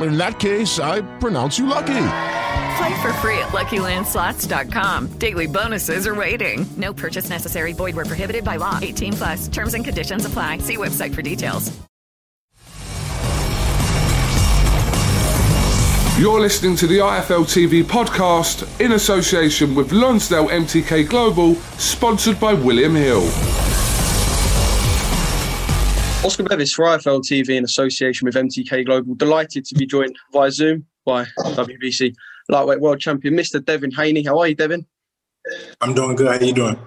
In that case, I pronounce you lucky. Play for free at LuckyLandSlots.com. Daily bonuses are waiting. No purchase necessary. Void where prohibited by law. 18 plus. Terms and conditions apply. See website for details. You're listening to the IFL TV podcast in association with Lonsdale MTK Global, sponsored by William Hill. Oscar Bevis for IFL TV in association with MTK Global. Delighted to be joined via Zoom by WBC lightweight world champion, Mr. Devin Haney. How are you, Devin? I'm doing good. How are you doing?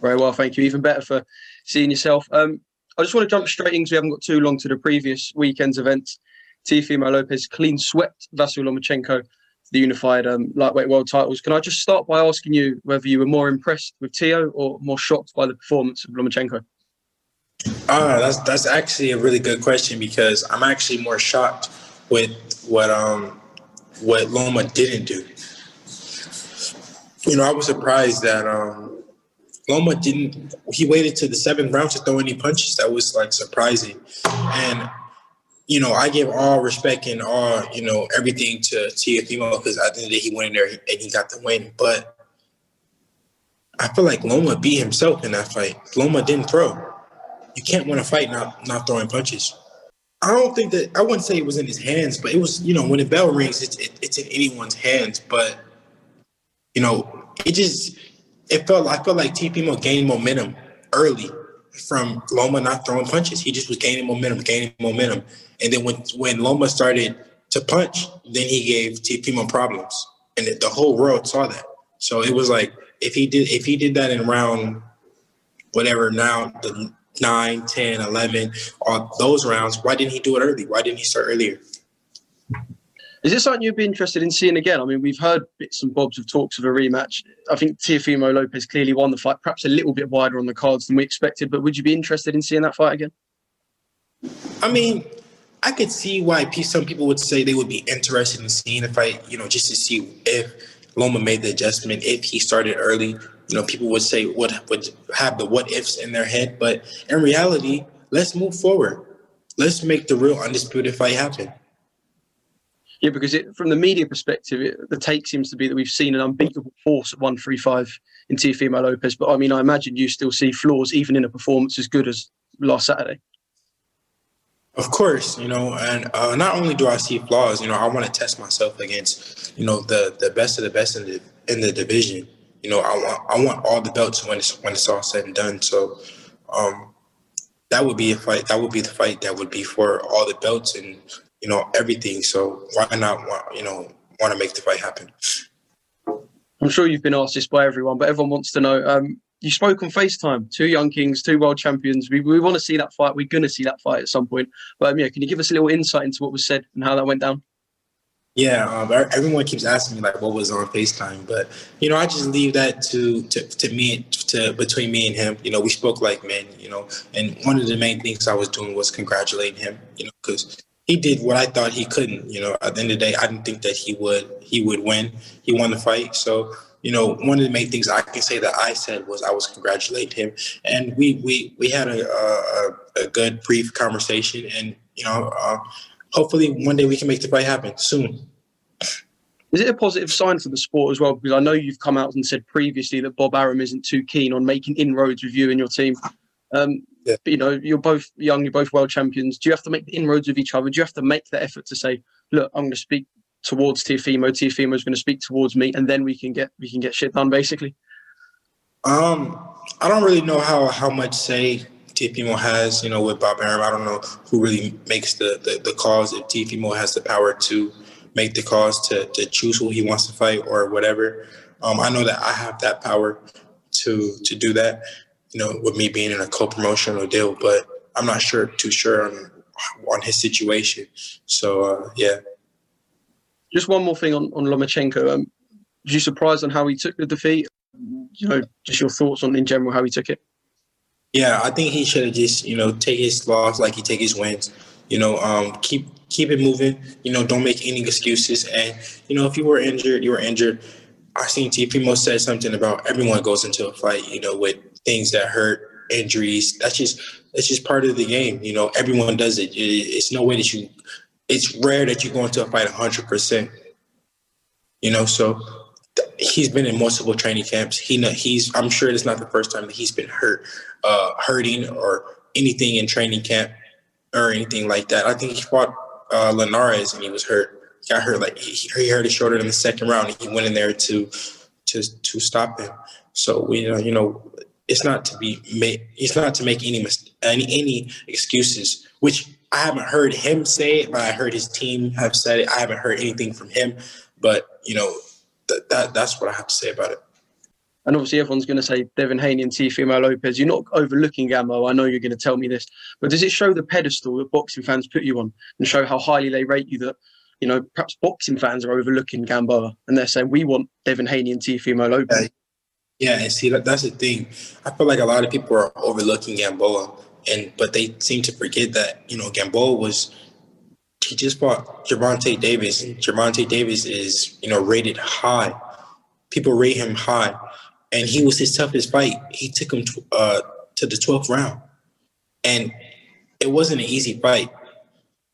Very well, thank you. Even better for seeing yourself. Um, I just want to jump straight in because we haven't got too long to the previous weekend's events. Teofimo Lopez clean swept Vasyl Lomachenko the unified um, lightweight world titles. Can I just start by asking you whether you were more impressed with Tio or more shocked by the performance of Lomachenko? Ah, that's that's actually a really good question because I'm actually more shocked with what um what Loma didn't do. You know, I was surprised that um Loma didn't he waited to the seventh round to throw any punches. That was like surprising. And you know, I give all respect and all, you know, everything to Teofimo because at the end of the day he went in there and he got the win. But I feel like Loma beat himself in that fight. Loma didn't throw you can't win a fight not not throwing punches. I don't think that I wouldn't say it was in his hands, but it was you know when the bell rings, it's it, it's in anyone's hands. But you know, it just it felt I felt like Teofimo gained momentum early from Loma not throwing punches. He just was gaining momentum, gaining momentum, and then when when Loma started to punch, then he gave Teofimo problems, and the whole world saw that. So it was like if he did if he did that in round whatever now the 9, 10, 11, all those rounds, why didn't he do it early? Why didn't he start earlier? Is this something you'd be interested in seeing again? I mean, we've heard bits and bobs of talks of a rematch. I think Teofimo Lopez clearly won the fight, perhaps a little bit wider on the cards than we expected, but would you be interested in seeing that fight again? I mean, I could see why some people would say they would be interested in seeing the fight, you know, just to see if Loma made the adjustment, if he started early, you know, people would say would would have the what ifs in their head, but in reality, let's move forward. Let's make the real undisputed fight happen. Yeah, because it, from the media perspective, it, the take seems to be that we've seen an unbeatable force at 135 in Teofimo Lopez. But I mean, I imagine you still see flaws even in a performance as good as last Saturday. Of course, you know, and uh, not only do I see flaws, you know, I want to test myself against, you know, the the best of the best in the in the division you know, I want I want all the belts when it's when it's all said and done. So um, that would be a fight. That would be the fight that would be for all the belts and you know everything. So why not want you know want to make the fight happen? I'm sure you've been asked this by everyone, but everyone wants to know. Um, you spoke on FaceTime, two young kings, two world champions. We, we want to see that fight. We're going to see that fight at some point. But um, yeah, can you give us a little insight into what was said and how that went down? Yeah, um, everyone keeps asking me like what was on FaceTime, but you know, I just leave that to to to me to between me and him. You know, we spoke like men. You know, and one of the main things I was doing was congratulating him. You know, because he did what I thought he couldn't. You know, at the end of the day, I didn't think that he would he would win. He won the fight, so you know, one of the main things I can say that I said was I was congratulating him, and we we we had a a, a good brief conversation, and you know, uh, hopefully one day we can make the fight happen soon. Is it a positive sign for the sport as well? Because I know you've come out and said previously that Bob Arum isn't too keen on making inroads with you and your team. Um, Yeah. But you know, you're both young, you're both world champions. Do you have to make the inroads with each other? Do you have to make the effort to say, "Look, I'm going to speak towards Teofimo. Teofimo is going to speak towards me, and then we can get we can get shit done." Basically, Um, I don't really know how how much say Teofimo has, you know, with Bob Arum. I don't know who really makes the the, the calls. If Teofimo has the power to make the calls to to choose who he wants to fight or whatever. Um, I know that I have that power to to do that. You know, with me being in a co-promotional deal, but I'm not sure too sure on on his situation. So uh, yeah. just one more thing on on Lomachenko. Um, was you surprised on how he took the defeat? You know, just your thoughts on in general how he took it. Yeah, I think he should have just, you know, take his loss like he take his wins. You know, um, keep keep it moving. You know, don't make any excuses. And you know, if you were injured, you were injured. I seen Teofimo said something about everyone goes into a fight, you know, with things that hurt, injuries. That's just that's just part of the game. You know, everyone does it. It- It's no way that you. It's rare that you go into a fight hundred percent. You know, so he's been in multiple training camps. He he's. I'm sure it's not the first time that he's been hurt, uh, hurting or anything in training camp or anything like that. I think he fought uh, Linares and he was hurt. Got hurt like he, he hurt his shoulder in the second round. And he went in there to to to stop him. So we, uh, you know, it's not to be made. It's not to make any mis- any any excuses. Which I haven't heard him say it, but I heard his team have said it. I haven't heard anything from him, but you know, th- that that's what I have to say about it. And obviously, everyone's going to say Devin Haney and Teofimo Lopez. You're not overlooking Gambo. I know you're going to tell me this, but does it show the pedestal that boxing fans put you on and show how highly they rate you? That you know, perhaps boxing fans are overlooking Gamboa and they're saying we want Devin Haney and Teofimo Lopez. Yeah, and see that, that's the thing. I feel like a lot of people are overlooking Gamboa, and but they seem to forget that you know Gamboa was he just fought Gervonta Davis, Gervonta Davis is you know rated high. People rate him high, and he was his toughest fight. He took him to, uh, to the twelfth round, and it wasn't an easy fight.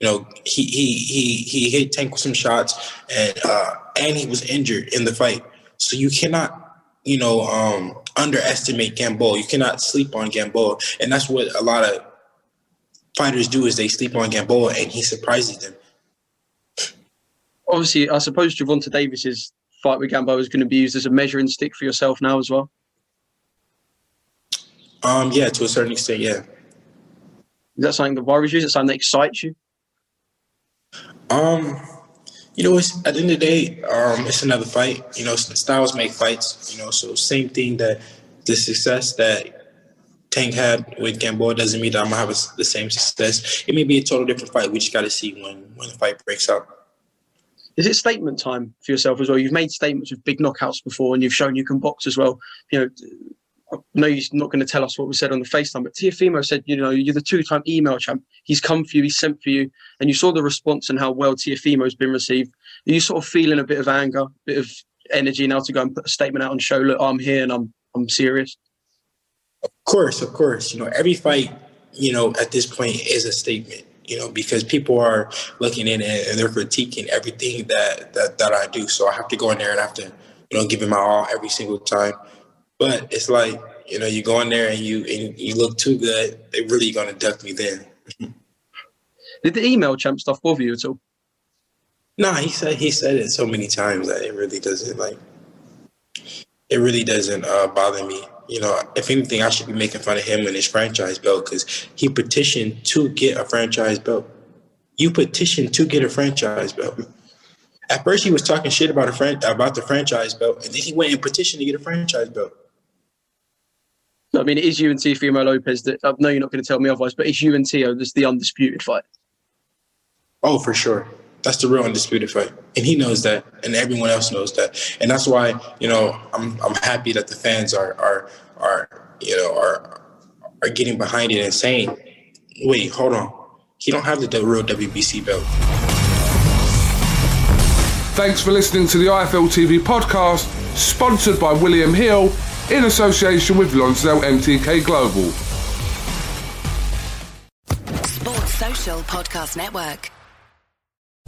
You know, he he he he hit Tank with some shots, and uh, and he was injured in the fight. So you cannot you know, um, underestimate Gamboa. You cannot sleep on Gamboa, and that's what a lot of fighters do is they sleep on Gamboa, and he surprises them. Obviously, I suppose Gervonta Davis's fight with Gamboa is going to be used as a measuring stick for yourself now as well. Um, yeah, to a certain extent, yeah. Is that something that worries you? Is that something that excites you? Um, you know, it's at the end of the day, um, it's another fight. You know, styles make fights. You know, so same thing that the success that Tank had with Gamboa doesn't mean that I'm gonna have a, the same success. It may be a total different fight. We just got to see when when the fight breaks out. Is it statement time for yourself as well? You've made statements with big knockouts before, and you've shown you can box as well. You know, I know you're not going to tell us what was said on the FaceTime, but Teofimo said, you know, you're the two-time email champ. He's come for you, he's sent for you, and you saw the response and how well Teofimo's been received. Are you sort of feeling a bit of anger, a bit of energy now to go and put a statement out and show, look, I'm here and I'm I'm serious? Of course, of course. You know, every fight, you know, at this point is a statement. You know, because people are looking in and, they're critiquing everything that, that that I do. So I have to go in there and I have to, you know, give it my all every single time. But it's like, you know, you go in there and you and you look too good, they're really gonna duck me then. Did the email champ stuff bother you at all? Nah, he said he said it so many times that it really doesn't like it really doesn't uh, bother me. You know, if anything, I should be making fun of him and his franchise belt because he petitioned to get a franchise belt. You petitioned to get a franchise belt. At first, he was talking shit about a fran- about the franchise belt, and then he went and petitioned to get a franchise belt. I mean, it is you and Teofimo Lopez that uh, I know you're not going to tell me otherwise, but it's you and Tio that's the undisputed fight. Oh, for sure. That's the real undisputed fight, and he knows that, and everyone else knows that, and that's why you know I'm I'm happy that the fans are are are you know are are getting behind it and saying, wait, hold on, he don't have the, the real WBC belt. Thanks for listening to the IFL TV podcast. sponsored by William Hill in association with Lonsdale MTK Global. Sports Social Podcast Network.